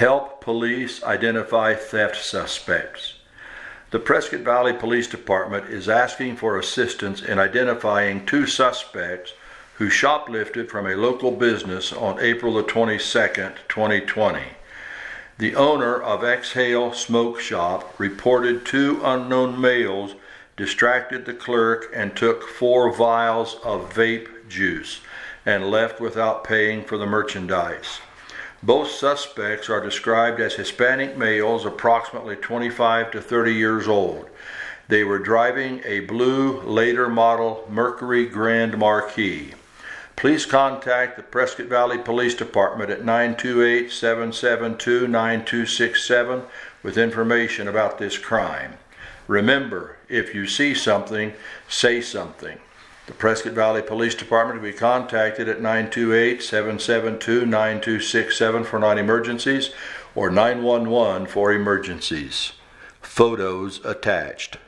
Help police identify theft suspects. The Prescott Valley Police Department is asking for assistance in identifying two suspects who shoplifted from a local business on April the 22nd, 2020. The owner of Exhale Smoke Shop reported two unknown males distracted the clerk and took four vials of vape juice and left without paying for the merchandise. Both suspects are described as Hispanic males, approximately 25 to 30 years old. They were driving a blue later model Mercury Grand Marquis. Please contact the Prescott Valley Police Department at 928 772 9267 with information about this crime. Remember, if you see something, say something. The Prescott Valley Police Department will be contacted at 928 772 9267 for non emergencies or 911 for emergencies. Photos attached.